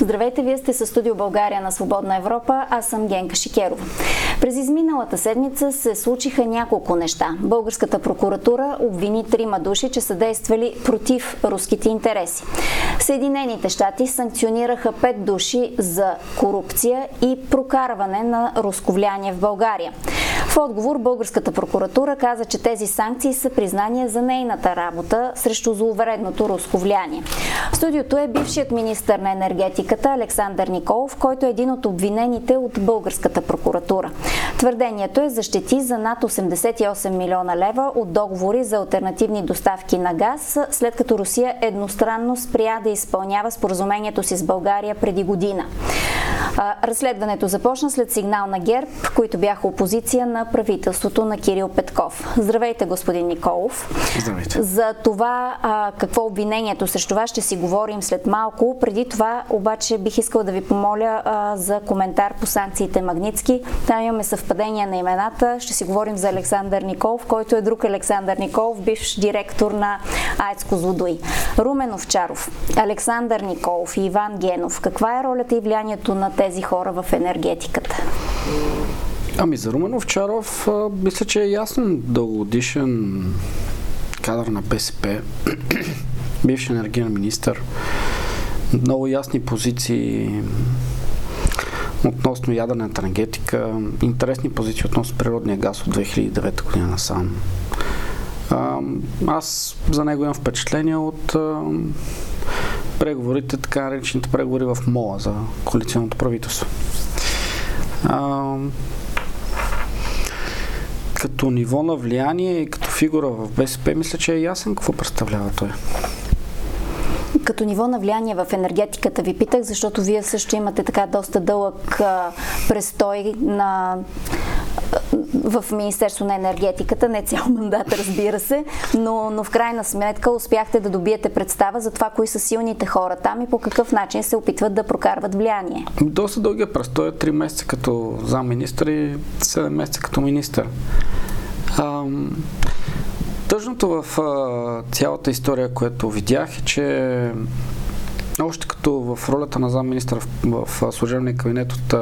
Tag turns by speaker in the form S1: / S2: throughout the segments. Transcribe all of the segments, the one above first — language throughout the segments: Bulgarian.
S1: Здравейте, вие сте със студио България на Свободна Европа, аз съм Генка Шикерова. През изминалата седмица се случиха няколко неща. Българската прокуратура обвини трима души, че са действали против руските интереси. Съединените щати санкционираха пет души за корупция и прокарване на руско влияние в България. В отговор българската прокуратура каза, че тези санкции са признания за нейната работа срещу зловредното руско влияние. В студиото е бившият министр на енергетиката Александър Николов, който е един от обвинените от българската прокуратура. Твърдението е защити за над 88 милиона лева от договори за альтернативни доставки на газ, след като Русия едностранно спря да изпълнява споразумението си с България преди година. Разследването започна след сигнал на ГЕРБ, които бяха опозиция на правителството на Кирил Петков. Здравейте, господин Николов.
S2: Здравейте.
S1: За това какво обвинението срещу вас ще си говорим след малко. Преди това обаче бих искала да ви помоля за коментар по санкциите Магницки. Там имаме съвпадение на имената. Ще си говорим за Александър Николов, който е друг Александър Николов, бивш директор на АЕЦ Козлодуй. Румен Овчаров, Александър Николов и Иван Генов. Каква е ролята и влиянието на тези хора в енергетиката?
S2: Ами за Румен Овчаров, мисля, че е ясен дългогодишен кадър на БСП, бивш енергиен министр, много ясни позиции относно ядрената енергетика, интересни позиции относно природния газ от 2009 година насам. Аз за него имам впечатление от преговорите, така наречените преговори в МОА за коалиционното правителство. като ниво на влияние и като фигура в БСП, мисля, че е ясен какво представлява той.
S1: Като ниво на влияние в енергетиката ви питах, защото вие също имате така доста дълъг а, престой на в Министерство на енергетиката, не цял мандат, разбира се, но, но в крайна сметка успяхте да добиете представа за това, кои са силните хора там и по какъв начин се опитват да прокарват влияние.
S2: Доста дългия престой, 3 месеца като замминистър и 7 месеца като министър. Ам, тъжното в а, цялата история, което видях е, че още като в ролята на замминистър в, в служебния кабинет от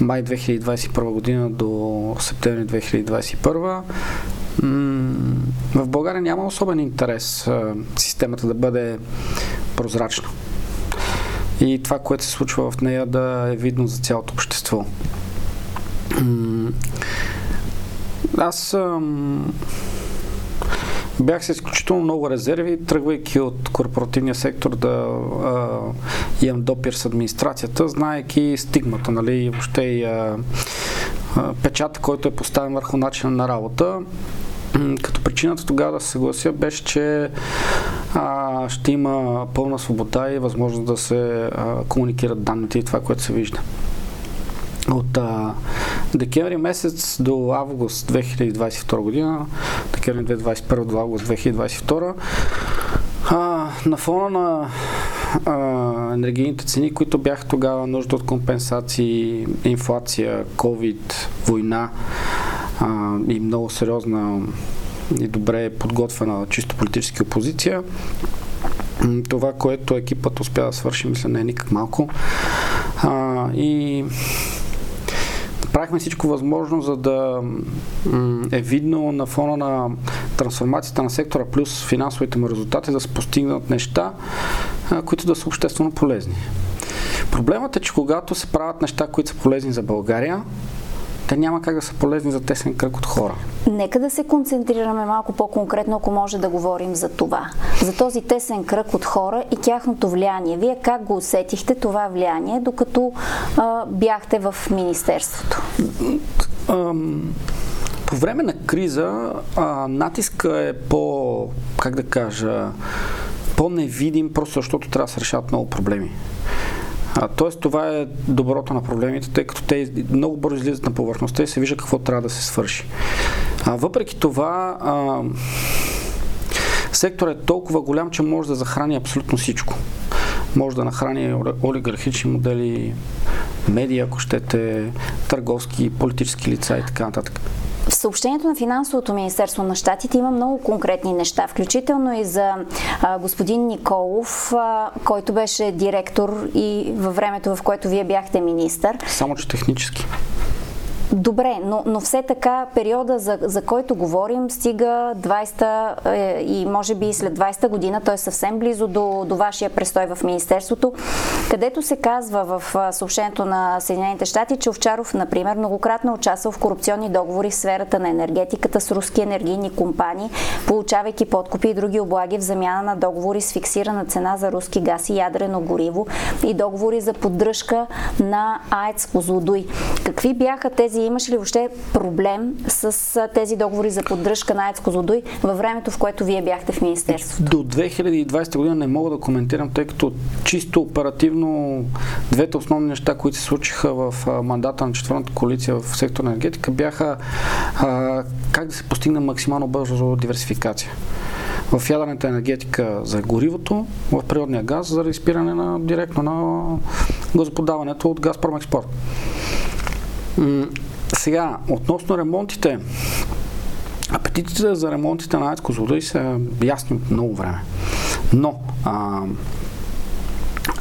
S2: май 2021 година до септември 2021 в България няма особен интерес системата да бъде прозрачна. И това, което се случва в нея да е видно за цялото общество. Аз ам, бях с изключително много резерви, тръгвайки от корпоративния сектор да а, имам допир с администрацията, знаеки стигмата, нали, и въобще и а, а, печата, който е поставен върху начина на работа. Като причината тогава да се съглася беше, че а, ще има пълна свобода и възможност да се а, комуникират данните и това, което се вижда. От а, декември месец до август 2022 година, декември 2021 до август 2022, а, на фона на а, енергийните цени, които бяха тогава нужда от компенсации, инфлация, COVID, война а, и много сериозна и добре подготвена чисто политическа опозиция, това, което екипът успя да свърши, мисля, не е никак малко. А, и правихме всичко възможно, за да е видно на фона на трансформацията на сектора плюс финансовите му резултати да се постигнат неща, които да са обществено полезни. Проблемът е, че когато се правят неща, които са полезни за България, те няма как да са полезни за тесен кръг от хора.
S1: Нека да се концентрираме малко по-конкретно, ако може да говорим за това. За този тесен кръг от хора и тяхното влияние. Вие как го усетихте това влияние, докато а, бяхте в Министерството?
S2: По време на криза а, натиска е по, как да кажа, по-невидим, просто защото трябва да се решават много проблеми. А, тоест това е доброто на проблемите, тъй като те много бързо излизат на повърхността и се вижда какво трябва да се свърши. А, въпреки това, а, секторът е толкова голям, че може да захрани абсолютно всичко. Може да нахрани олигархични модели, медии, ако щете, търговски, политически лица и така нататък
S1: съобщението на финансовото министерство на щатите има много конкретни неща, включително и за а, господин Николов, а, който беше директор и във времето, в което вие бяхте министър.
S2: Само, че технически.
S1: Добре, но, но все така периода, за, за който говорим, стига 20-та е, и може би след 20-та година, т.е. съвсем близо до, до вашия престой в Министерството, където се казва в съобщението на Съединените щати, че Овчаров, например, многократно участвал в корупционни договори в сферата на енергетиката с руски енергийни компании, получавайки подкупи и други облаги в замяна на договори с фиксирана цена за руски газ и ядрено гориво и договори за поддръжка на АЕЦ Козлодуй. Какви бяха тези и имаше ли въобще проблем с тези договори за поддръжка на АЕЦ Козлодуй във времето, в което вие бяхте в Министерството?
S2: До 2020 година не мога да коментирам, тъй като чисто оперативно двете основни неща, които се случиха в мандата на четвърната коалиция в сектор енергетика бяха а, как да се постигне максимално бързо диверсификация в ядрената енергетика за горивото, в природния газ за изпиране на, директно на газоподаването от Газпром Експорт. Сега, относно ремонтите, апетитите за ремонтите на АЕЦ Козлодуй са ясни от много време. Но а,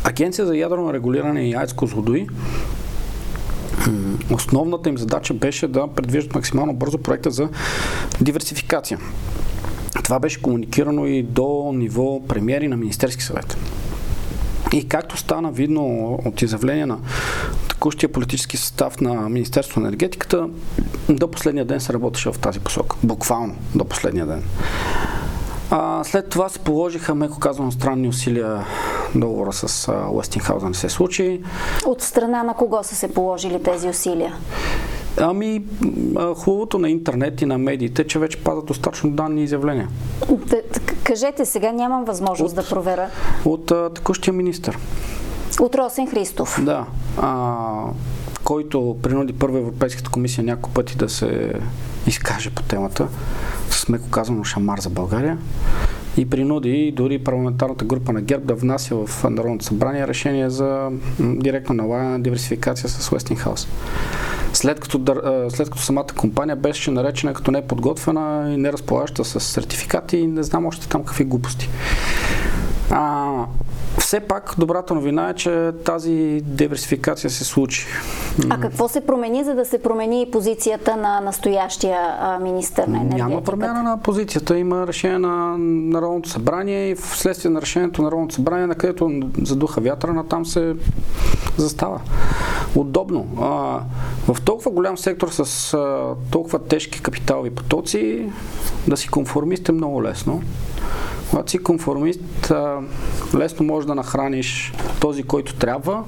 S2: Агенция за ядрено регулиране и АЕЦ Козлодуй основната им задача беше да предвиждат максимално бързо проекта за диверсификация. Това беше комуникирано и до ниво премиери на Министерски съвет. И както стана видно от изявление на текущия политически състав на Министерство на енергетиката, до последния ден се работеше в тази посока. Буквално до последния ден. А, след това се положиха, меко казано, странни усилия договора с Уестингхаус да не се случи.
S1: От страна на кого са се положили тези усилия?
S2: Ами, хубавото на интернет и на медиите, че вече падат достатъчно данни и изявления.
S1: Кажете сега, нямам възможност от, да проверя.
S2: От а, текущия министр.
S1: От Росен Христов.
S2: Да. А, който принуди първа Европейската комисия няколко пъти да се изкаже по темата, с меко казано шамар за България и принуди дори парламентарната група на ГЕРБ да внася в Народното събрание решение за директно налагане на диверсификация с Westinghouse. След като, след като самата компания беше наречена като неподготвена и не разполагаща с сертификати и не знам още там какви глупости. Все пак добрата новина е, че тази диверсификация се случи.
S1: А какво се промени, за да се промени позицията на настоящия министър на енергетиката?
S2: Няма промяна на позицията. Има решение на Народното събрание и вследствие на решението на Народното събрание, на където задуха вятъра, на там се застава. Удобно. А, в толкова голям сектор с а, толкова тежки капиталови потоци да си конформист е много лесно. Когато си конформист, лесно можеш да нахраниш този, който трябва,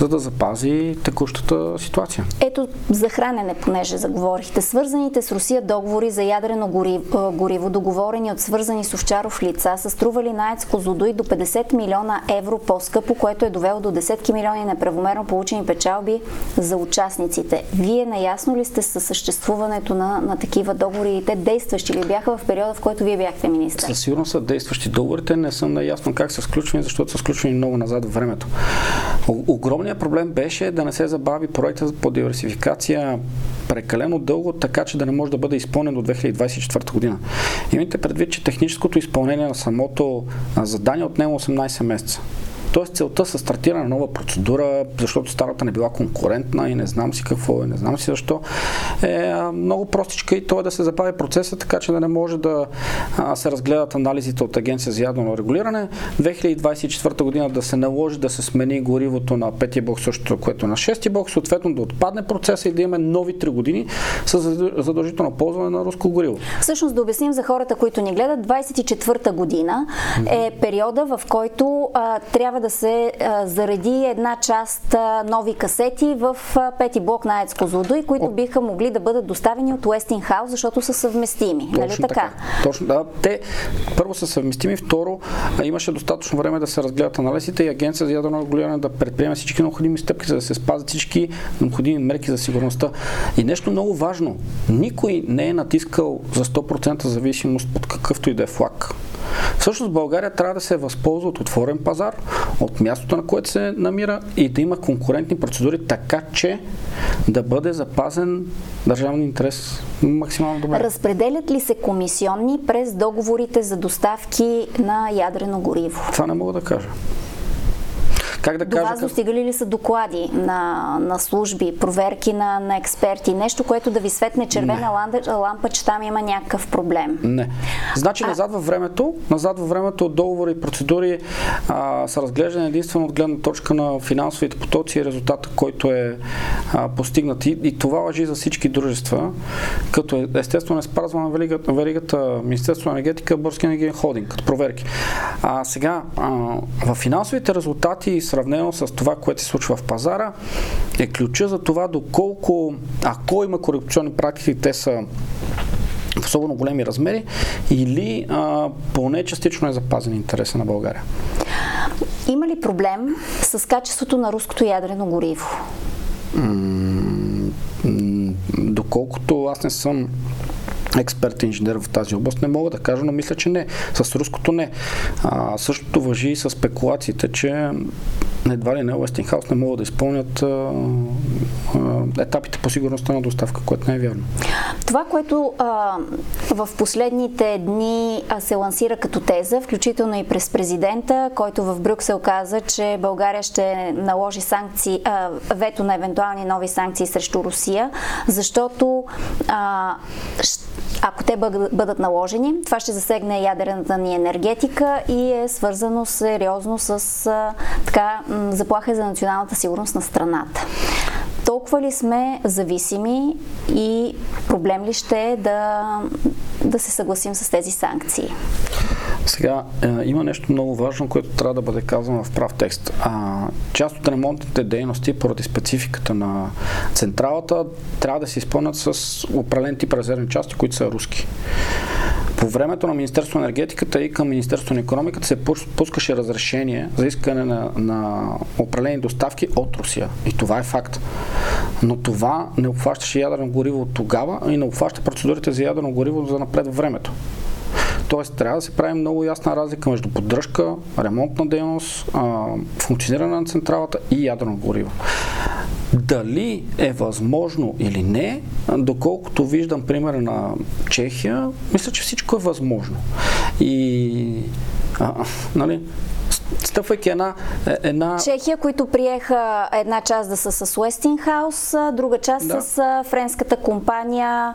S2: за да запази текущата ситуация.
S1: Ето за хранене, понеже заговорихте. Свързаните с Русия договори за ядрено гориво, гориво договорени от свързани с Овчаров лица, са стрували на ЕЦ Козлодуй до 50 милиона евро по-скъпо, което е довело до десетки милиони неправомерно получени печалби за участниците. Вие наясно ли сте със съществуването на, на такива договори и те действащи ли бяха в периода, в който вие бяхте министър?
S2: Със сигурност са действащи договорите. Не съм наясно как са сключвани, защото са сключвани много назад в времето. Огромният проблем беше да не се забави проекта по диверсификация прекалено дълго, така че да не може да бъде изпълнен до 2024 година. Имайте предвид, че техническото изпълнение на самото задание отнема 18 месеца. Тоест целта с стартира на нова процедура, защото старата не била конкурентна и не знам си какво е, не знам си защо, е много простичка и то е да се забави процеса, така че да не може да се разгледат анализите от Агенция за ядрено регулиране. 2024 година да се наложи да се смени горивото на петия блок, същото, което е на шести блок, съответно да отпадне процеса и да имаме нови 3 години с задължително ползване на руско гориво.
S1: Всъщност да обясним за хората, които ни гледат, 24 година е периода, в който а, трябва да се а, зареди една част нови касети в пети блок на Ецко Козлодуй, които От... биха могли да бъдат доставени от Уестингхаус, защото са съвместими. Точно нали така? така?
S2: Точно, да. Те първо са съвместими, второ имаше достатъчно време да се разгледат анализите и Агенция за ядрено регулиране да предприеме всички необходими стъпки, за да се спазят всички необходими мерки за сигурността. И нещо много важно. Никой не е натискал за 100% зависимост под какъвто и да е флаг. Всъщност България трябва да се възползва от отворен пазар, от мястото на което се намира и да има конкурентни процедури, така че да бъде запазен държавен интерес максимално добре.
S1: Разпределят ли се комисионни през договорите за доставки на ядрено гориво?
S2: Това не мога да кажа.
S1: Как да До кажа, вас достигали ли са доклади на, на служби, проверки на, на експерти, нещо, което да ви светне червена лампа, лампа, че там има някакъв проблем?
S2: Не. Значи а... назад във времето, назад във времето договори и процедури а, са разглеждани единствено от гледна точка на финансовите потоци и резултата, който е а, постигнат. И, и това въжи за всички дружества, като е, естествено е спазвана веригата, веригата Министерство на енергетика, Бърски енергиен холдинг, като проверки. А сега, а, в финансовите резултати сравнено с това, което се случва в пазара, е ключа за това доколко, ако има корупционни практики, те са в особено големи размери или а, поне частично е запазен интереса на България.
S1: Има ли проблем с качеството на руското ядрено гориво?
S2: доколкото аз не съм експерт инженер в тази област, не мога да кажа, но мисля, че не. С руското не. А, същото въжи и с спекулациите, че едва ли не Westinghouse не могат да изпълнят а, а, етапите по сигурността на доставка, което не е вярно.
S1: Това, което а, в последните дни а, се лансира като теза, включително и през президента, който в Брюксел каза, че България ще наложи санкции, а, вето на евентуални нови санкции срещу Русия, защото а, ако те бъдат наложени, това ще засегне ядрената ни енергетика и е свързано сериозно с а, така, заплаха за националната сигурност на страната. Толкова ли сме зависими и проблем ли ще е да, да се съгласим с тези санкции?
S2: Сега, е, има нещо много важно, което трябва да бъде казано в прав текст. А, част от ремонтните дейности, поради спецификата на централата, трябва да се изпълнят с определен тип резервни части, които са руски. По времето на Министерство на енергетиката и към Министерство на економиката се пускаше разрешение за искане на, на определени доставки от Русия. И това е факт. Но това не обхващаше ядрено гориво от тогава и не обхваща процедурите за ядрено гориво за напред времето. Тоест, трябва да се прави много ясна разлика между поддръжка, ремонтна дейност, функциониране на централата и ядрено гориво. Дали е възможно или не, доколкото виждам примера на Чехия, мисля, че всичко е възможно. И а, нали, стъпвайки една, една...
S1: Чехия, които приеха една част да са с Westinghouse, друга част да. с френската компания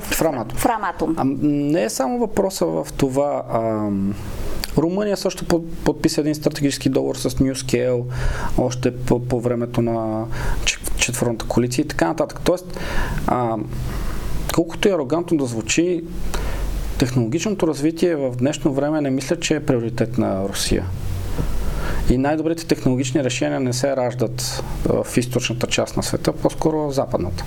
S2: Фраматом.
S1: Фраматом.
S2: А, не е само въпроса в това... А, Румъния също подписа един стратегически договор с NewScale още по, по времето на четвърната коалиция и така нататък. Тоест, а, колкото и арогантно да звучи, технологичното развитие в днешно време не мисля, че е приоритет на Русия. И най-добрите технологични решения не се раждат в източната част на света, по-скоро в западната.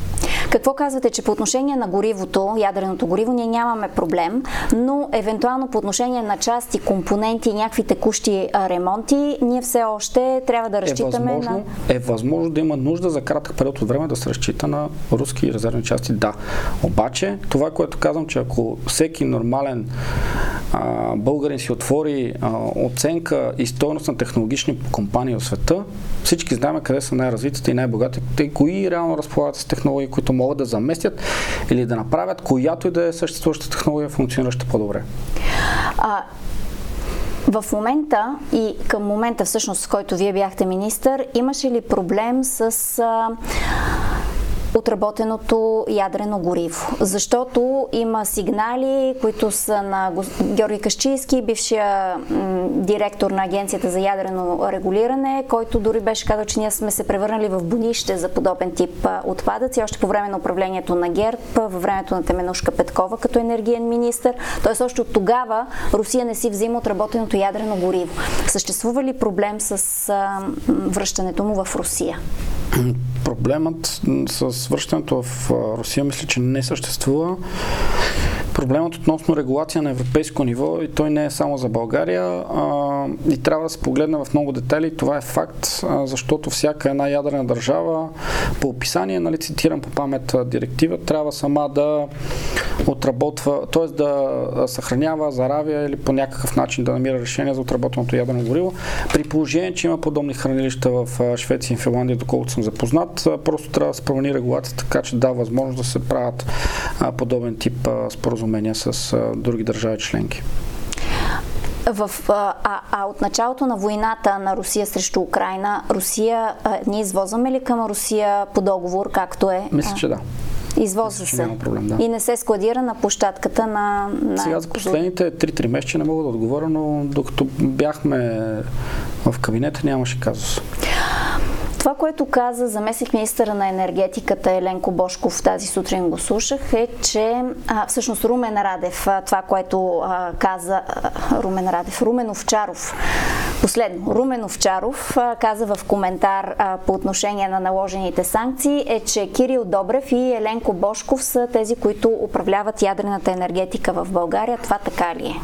S1: Какво казвате, че по отношение на горивото, ядреното гориво, ние нямаме проблем, но евентуално по отношение на части, компоненти и някакви текущи ремонти, ние все още трябва да разчитаме
S2: е възможно,
S1: на...
S2: Е възможно да има нужда за кратък период от време да се разчита на руски резервни части, да. Обаче, това, което казвам, че ако всеки нормален а, българин си отвори а, оценка и стойност на технологични компании в света, всички знаем къде са най-развитите и най-богатите кои реално разполагат с технологии, които могат да заместят или да направят която и да е съществуваща технология функционираща по-добре.
S1: А, в момента и към момента всъщност, с който вие бяхте министър, имаше ли проблем с а, отработеното ядрено гориво. Защото има сигнали, които са на Георги Кащийски, бившия директор на Агенцията за ядрено регулиране, който дори беше казал, че ние сме се превърнали в бонище за подобен тип отпадъци, още по време на управлението на ГЕРБ, във времето на Теменушка Петкова като енергиен министр. Тоест още от тогава Русия не си взима отработеното ядрено гориво. Съществува ли проблем с връщането му в Русия?
S2: Проблемът с връщането в Русия мисля, че не съществува. Проблемът относно регулация на европейско ниво и той не е само за България а, и трябва да се погледне в много детайли. Това е факт, а, защото всяка една ядрена държава по описание, нали, цитирам по памет директива, трябва сама да отработва, т.е. да съхранява, заравя или по някакъв начин да намира решение за отработеното ядрено гориво. При положение, че има подобни хранилища в Швеция и Финландия, доколкото съм запознат, просто трябва да се промени регулацията, така че дава възможност да се правят подобен тип споразумения с други държави членки.
S1: В, а, а от началото на войната на Русия срещу Украина, Русия, а, ние извозваме ли към Русия по договор, както е?
S2: Мисля, че да.
S1: Извозва се.
S2: Няма проблем, да.
S1: И не се складира на площадката на... на...
S2: Сега за последните 3-3 месеца не мога да отговоря, но докато бяхме в кабинета нямаше казус.
S1: Това, което каза заместник министъра на енергетиката Еленко Бошков тази сутрин го слушах, е, че а, всъщност Румен Радев, а, това, което а, каза а, Румен Радев, Румен Овчаров, последно, Румен Овчаров а, каза в коментар а, по отношение на наложените санкции, е, че Кирил Добрев и Еленко Бошков са тези, които управляват ядрената енергетика в България. Това така ли е?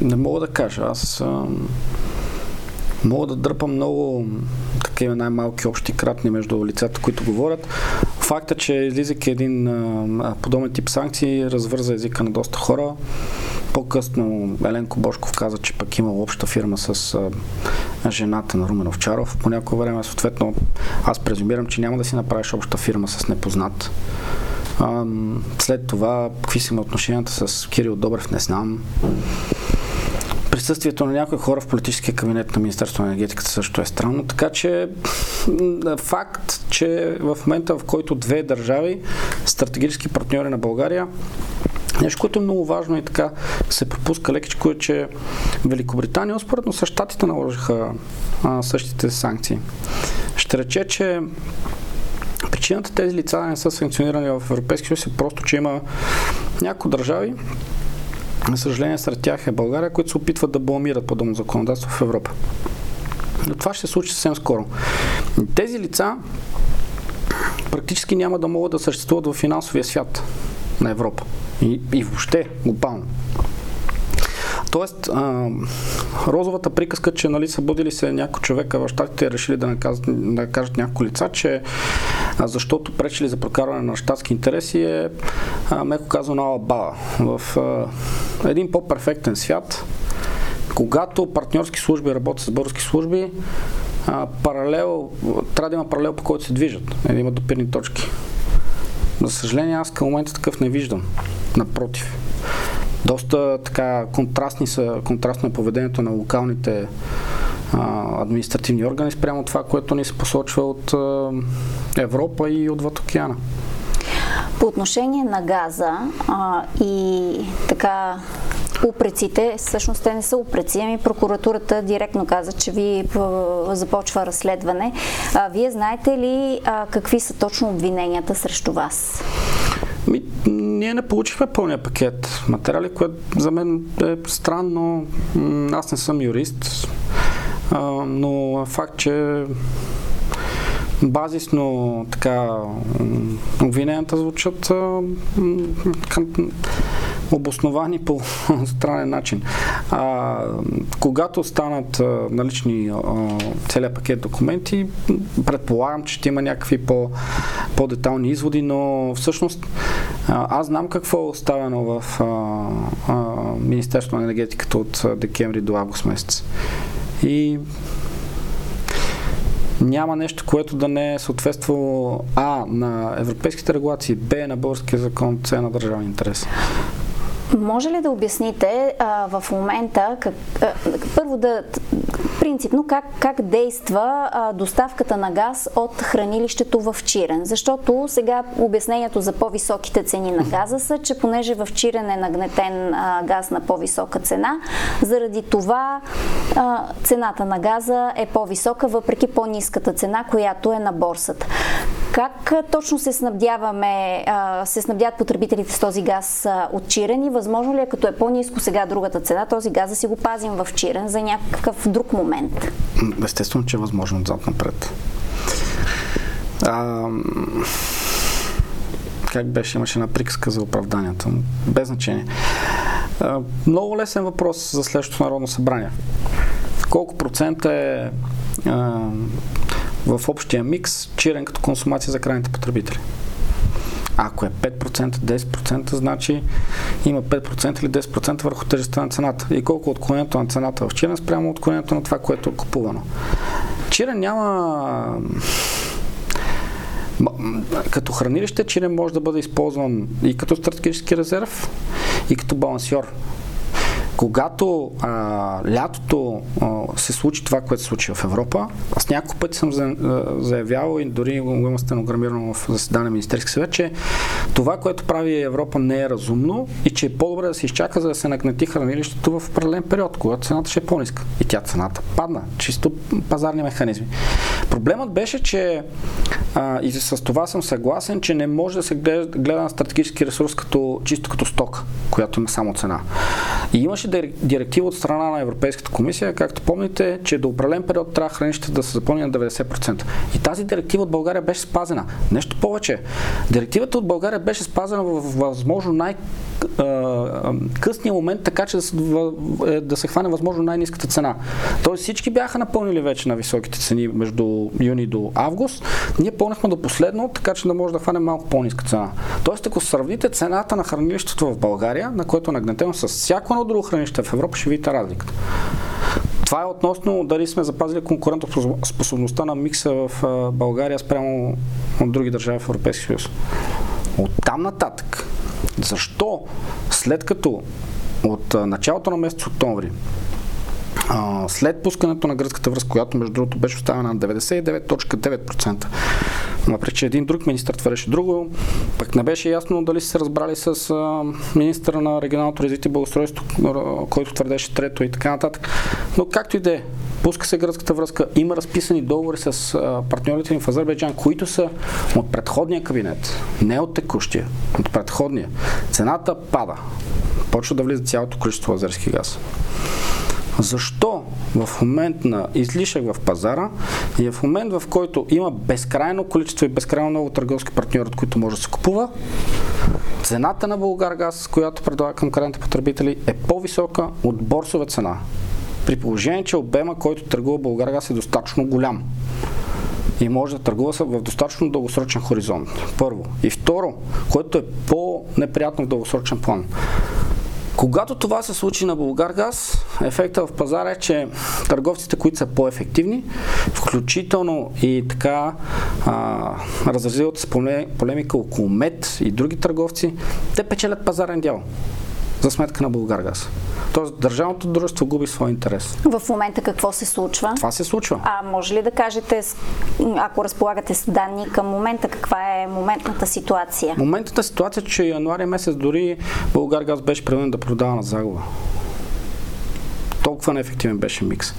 S2: Не мога да кажа. Аз Мога да дърпам много такива най-малки общи кратни между лицата, които говорят. Факта, че излизайки един а, подобен тип санкции, развърза езика на доста хора. По-късно Еленко Бошков каза, че пък имал обща фирма с а, жената на Румен Овчаров. По някое време, съответно, аз презумирам, че няма да си направиш обща фирма с непознат. А, след това, какви са отношенията с Кирил Добрев, не знам присъствието на някои хора в политическия кабинет на Министерството на енергетиката също е странно. Така че факт, че в момента в който две държави, стратегически партньори на България, Нещо, което е много важно и така се пропуска лекичко е, че Великобритания, успоредно с щатите наложиха а, същите санкции. Ще рече, че причината тези лица не са санкционирани в Европейския съюз е просто, че има някои държави, на съжаление, сред тях е България, които се опитват да бламират подобно законодателство в Европа. Но това ще се случи съвсем скоро. Тези лица практически няма да могат да съществуват в финансовия свят на Европа. И, и въобще, глобално. Тоест, а, розовата приказка, че нали, са будили се някои човека в щатите и решили да накажат, да накажат някои лица, че а, защото пречили за прокарване на щатски интереси е, а, меко казано, алабала. В а, един по-перфектен свят, когато партньорски служби работят с български служби, а, паралел, трябва да има паралел по който се движат, да има допирни точки. За съжаление, аз към момента такъв не виждам. Напротив доста така контрастни са, контрастно е поведението на локалните а, административни органи спрямо това, което ни се посочва от а, Европа и отвъд океана.
S1: По отношение на газа а, и така упреците, всъщност те не са упреци, ами прокуратурата директно каза, че ви започва разследване. А, вие знаете ли а, какви са точно обвиненията срещу вас?
S2: Ми, ние не получихме пълния пакет материали, което за мен е странно. Аз не съм юрист, но факт, че базисно така обвиненията звучат а, обосновани по странен начин. А, когато станат а, налични а, целият пакет документи, предполагам, че ще има някакви по, по-детални изводи, но всъщност а, аз знам какво е оставено в Министерството на енергетиката от декември до август месец. И няма нещо, което да не е съответствало А на европейските регулации, Б на българския закон, С на държавен интерес.
S1: Може ли да обясните а, в момента, как, а, първо да, принципно как, как действа а, доставката на газ от хранилището в Чирен? Защото сега обяснението за по-високите цени на газа са, че понеже в Чирен е нагнетен а, газ на по-висока цена, заради това а, цената на газа е по-висока, въпреки по-низката цена, която е на борсата. Как точно се снабдяваме, се снабдят потребителите с този газ от Чирен и възможно ли е, като е по-низко сега другата цена, този газ да си го пазим в Чирен за някакъв друг момент?
S2: Естествено, че е възможно отзад напред. А, как беше, имаше една приказка за оправданията, без значение. А, много лесен въпрос за следващото Народно събрание. Колко процента е в общия микс чирен като консумация за крайните потребители? Ако е 5%, 10%, значи има 5% или 10% върху тежестта на цената. И колко отклонението на цената в Чирен спрямо отклонението на това, което е купувано. Чирен няма като хранилище Чирен може да бъде използван и като стратегически резерв, и като балансьор. Когато а, лятото а, се случи това, което се случи в Европа, аз няколко пъти съм заявявал и дори го има стенограмирано в заседание на Министерски съвет, че това, което прави Европа не е разумно и че е по-добре да се изчака, за да се нагнети хранилището в определен период, когато цената ще е по-ниска. И тя цената падна. Чисто пазарни механизми. Проблемът беше, че а, и с това съм съгласен, че не може да се гледа, гледа на стратегически ресурс като, чисто като стока, която има само цена. И имаше директива от страна на Европейската комисия, както помните, че до определен период трябва хранищата да се запълни на 90%. И тази директива от България беше спазена. Нещо повече. Директивата от България беше спазена в възможно най- късния момент, така че да се, е, да се хване възможно най-низката цена. Тоест всички бяха напълнили вече на високите цени между юни до август. Ние пълнахме до последно, така че да може да хванем малко по-ниска цена. Тоест, ако сравните цената на хранилището в България, на което е нагнетено с всяко едно друго хранилище в Европа, ще видите разликата. Това е относно дали сме запазили конкурентоспособността на микса в България спрямо от други държави в Европейския съюз. От там нататък, защо след като от началото на месец октомври след пускането на гръцката връзка, която между другото беше оставена на 99.9%, въпреки че един друг министр твърдеше друго, пък не беше ясно дали се разбрали с министра на регионалното развитие и благоустройство, който твърдеше трето и така нататък. Но както и да е, пуска се гръцката връзка, има разписани договори с партньорите ни в Азербайджан, които са от предходния кабинет, не от текущия, от предходния. Цената пада. Почва да влиза цялото количество азерски газ. Защо в момент на излишък в пазара и в момент в който има безкрайно количество и безкрайно много търговски партньори, от които може да се купува, цената на Българ газ, която предлага към крайните потребители, е по-висока от борсова цена. При положение, че обема, който търгува Българ газ е достатъчно голям и може да търгува в достатъчно дългосрочен хоризонт. Първо. И второ, което е по-неприятно в дългосрочен план. Когато това се случи на Българгаз, ефекта в пазара е, че търговците, които са по-ефективни, включително и така разразилата се полемика около МЕД и други търговци, те печелят пазарен дял за сметка на Българгаз. Тоест, държавното дружество губи своя интерес.
S1: В момента какво се случва?
S2: Това се случва.
S1: А може ли да кажете, ако разполагате с данни към момента, каква е моментната ситуация?
S2: Моментната ситуация, че януари месец дори Българгаз беше принуден да продава на загуба толкова неефективен беше микс.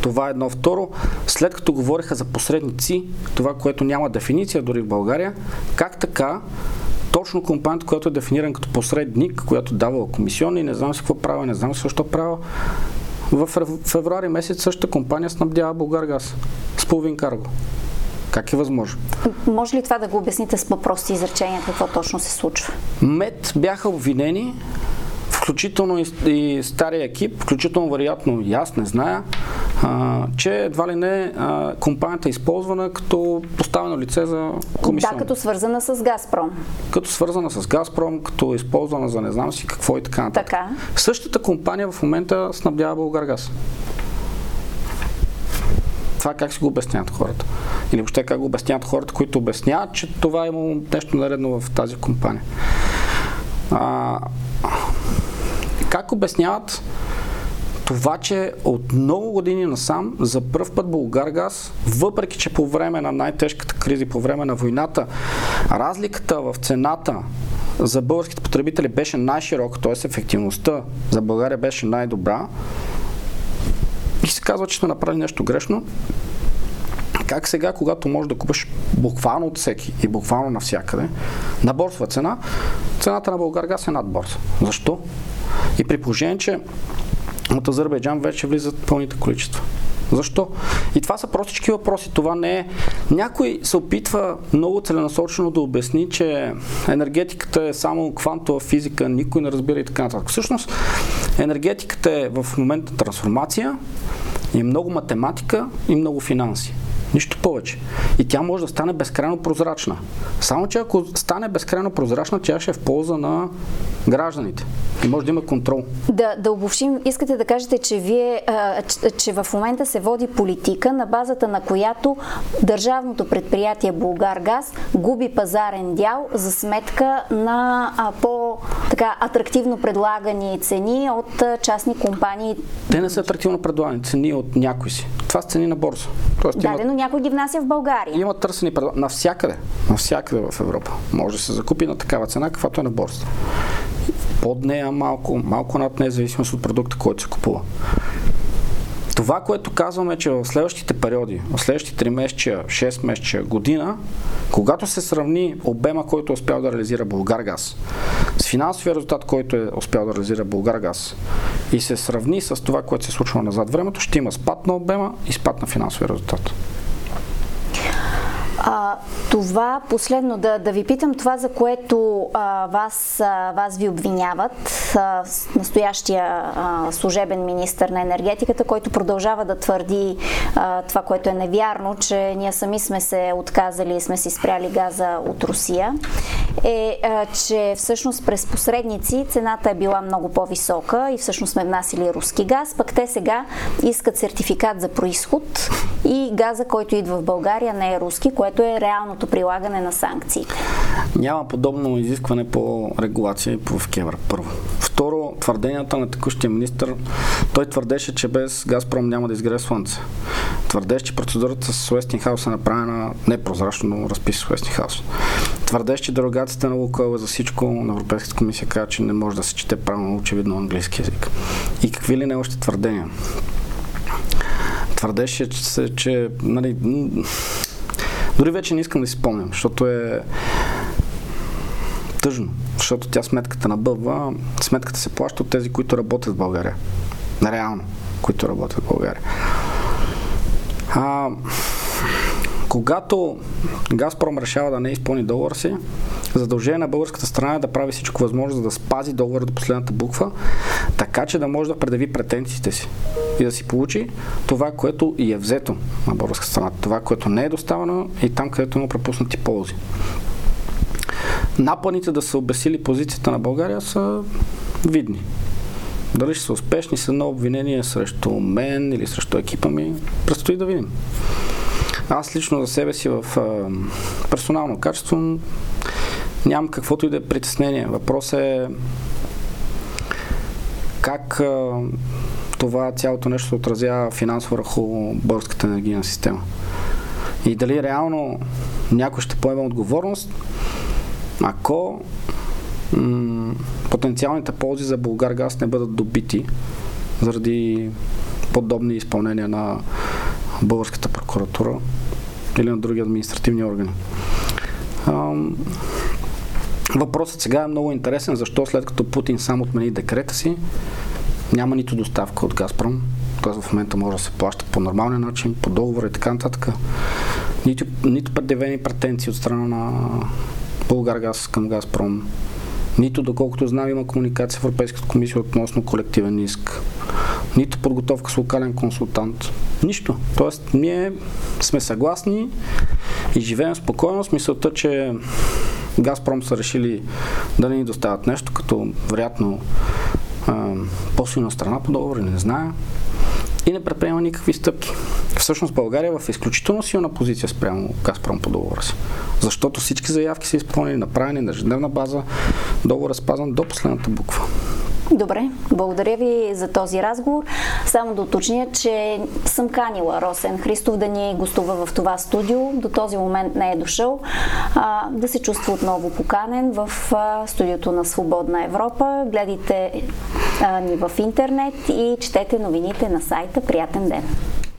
S2: Това е едно. Второ, след като говориха за посредници, това, което няма дефиниция дори в България, как така точно компанията, която е дефинирана като посредник, която дава комисионни, не знам си какво правя, не знам защо правя. В февруари месец същата компания снабдява Българгаз с половин карго. Как е възможно?
S1: Може ли това да го обясните с по-прости изречения, какво точно се случва?
S2: МЕД бяха обвинени включително и, и стария екип, включително вероятно и аз не зная, а, че едва ли не а, компанията е използвана като поставено лице за комисия.
S1: Да, като свързана с Газпром.
S2: Като свързана с Газпром, като е използвана за не знам си какво и така нататък. Така. Същата компания в момента снабдява Българгаз. Това как си го обясняват хората? Или въобще как го обясняват хората, които обясняват, че това е имало нещо наредно в тази компания? А, как обясняват това, че от много години насам за първ път Българгаз, въпреки че по време на най-тежката криза, по време на войната, разликата в цената за българските потребители беше най-широка, т.е. ефективността за България беше най-добра, и се казва, че сме направили нещо грешно, как сега, когато можеш да купиш буквално от всеки и буквално навсякъде, на борсова цена, цената на Българгаз е над борса. Защо? И при положение, че от Азербайджан вече влизат пълните количества. Защо? И това са простички въпроси. Това не е. Някой се опитва много целенасочено да обясни, че енергетиката е само квантова физика, никой не разбира и така нататък. Всъщност, енергетиката е в момента трансформация, и много математика и много финанси. Нищо повече. И тя може да стане безкрайно прозрачна. Само, че ако стане безкрайно прозрачна, тя ще е в полза на гражданите. И може да има контрол.
S1: Да, да обобщим, искате да кажете, че вие, а, че, че в момента се води политика, на базата на която държавното предприятие Булгаргаз губи пазарен дял за сметка на а, по-атрактивно предлагани цени от а, частни компании.
S2: Те не са атрактивно предлагани цени от някой си. Това са цени на борса.
S1: Тоест, да, има, но някой ги внася в България.
S2: Има търсени предлагания. Навсякъде. Навсякъде в Европа. Може да се закупи на такава цена, каквато е на борса под нея малко, малко над нея, зависимост от продукта, който се купува. Това, което казваме, е, че в следващите периоди, в следващите 3 месеца, 6 месеца, година, когато се сравни обема, който е успял да реализира Българгаз, с финансовия резултат, който е успял да реализира Българгаз и се сравни с това, което се случва назад времето, ще има спад на обема и спад на финансовия резултат.
S1: Това последно, да, да ви питам това, за което а, вас, а, вас ви обвиняват, а, настоящия а, служебен министр на енергетиката, който продължава да твърди а, това, което е невярно, че ние сами сме се отказали и сме си спряли газа от Русия, е, а, че всъщност през посредници цената е била много по-висока и всъщност сме внасили руски газ, пък те сега искат сертификат за происход и газа, който идва в България не е руски, което е реалното прилагане на санкциите.
S2: Няма подобно изискване по регулация по КЕВР, първо. Второ, твърденията на текущия министр, той твърдеше, че без Газпром няма да изгрее слънце. Твърдеше, че процедурата с Уестингхаус е направена непрозрачно, но разписа с Уестингхаус. Твърдеше, че дерогацията на Лукойл е за всичко. На Европейската комисия каза, че не може да се чете правилно, очевидно английски язик. И какви ли не още твърдения? Твърдеше, че, че нали, дори вече не искам да си спомням, защото е тъжно, защото тя сметката набъбва, сметката се плаща от тези, които работят в България. Реално, които работят в България. А, когато Газпром решава да не изпълни договора си, задължение на българската страна е да прави всичко възможно, за да спази договора до последната буква, така че да може да предяви претенциите си и да си получи това, което и е взето на българска страна, това, което не е доставено и там, където има пропуснати ползи. Напаните да се обесили позицията на България са видни. Дали ще са успешни са на обвинения срещу мен или срещу екипа ми, предстои да видим. Аз лично за себе си в а, персонално качество нямам каквото и да е притеснение. Въпрос е как а, това цялото нещо отразява финансово върху българската енергийна система. И дали реално някой ще поеме отговорност, ако м- потенциалните ползи за Българ газ не бъдат добити заради подобни изпълнения на българската прокуратура или на други административни органи. Въпросът сега е много интересен, защо след като Путин сам отмени декрета си, няма нито доставка от Газпром, т.е. в момента може да се плаща по нормален начин, по договор и така нататък. Нито, нито предявени претенции от страна на Българгаз към Газпром, нито доколкото знам има комуникация в Европейската комисия относно колективен иск, нито подготовка с локален консултант. Нищо. Тоест, ние сме съгласни и живеем спокойно с мисълта, че Газпром са решили да не ни доставят нещо, като вероятно по-силна страна по договори, не знае и не предприема никакви стъпки. Всъщност България е в изключително силна позиция спрямо Газпром по договора си. Защото всички заявки са изпълнени, направени на ежедневна база, договор е спазан до последната буква.
S1: Добре, благодаря ви за този разговор. Само да уточня, че съм канила Росен Христов да ни гостува в това студио. До този момент не е дошъл. А, да се чувства отново поканен в а, студиото на Свободна Европа. Гледайте а, ни в интернет и четете новините на сайта. Приятен ден!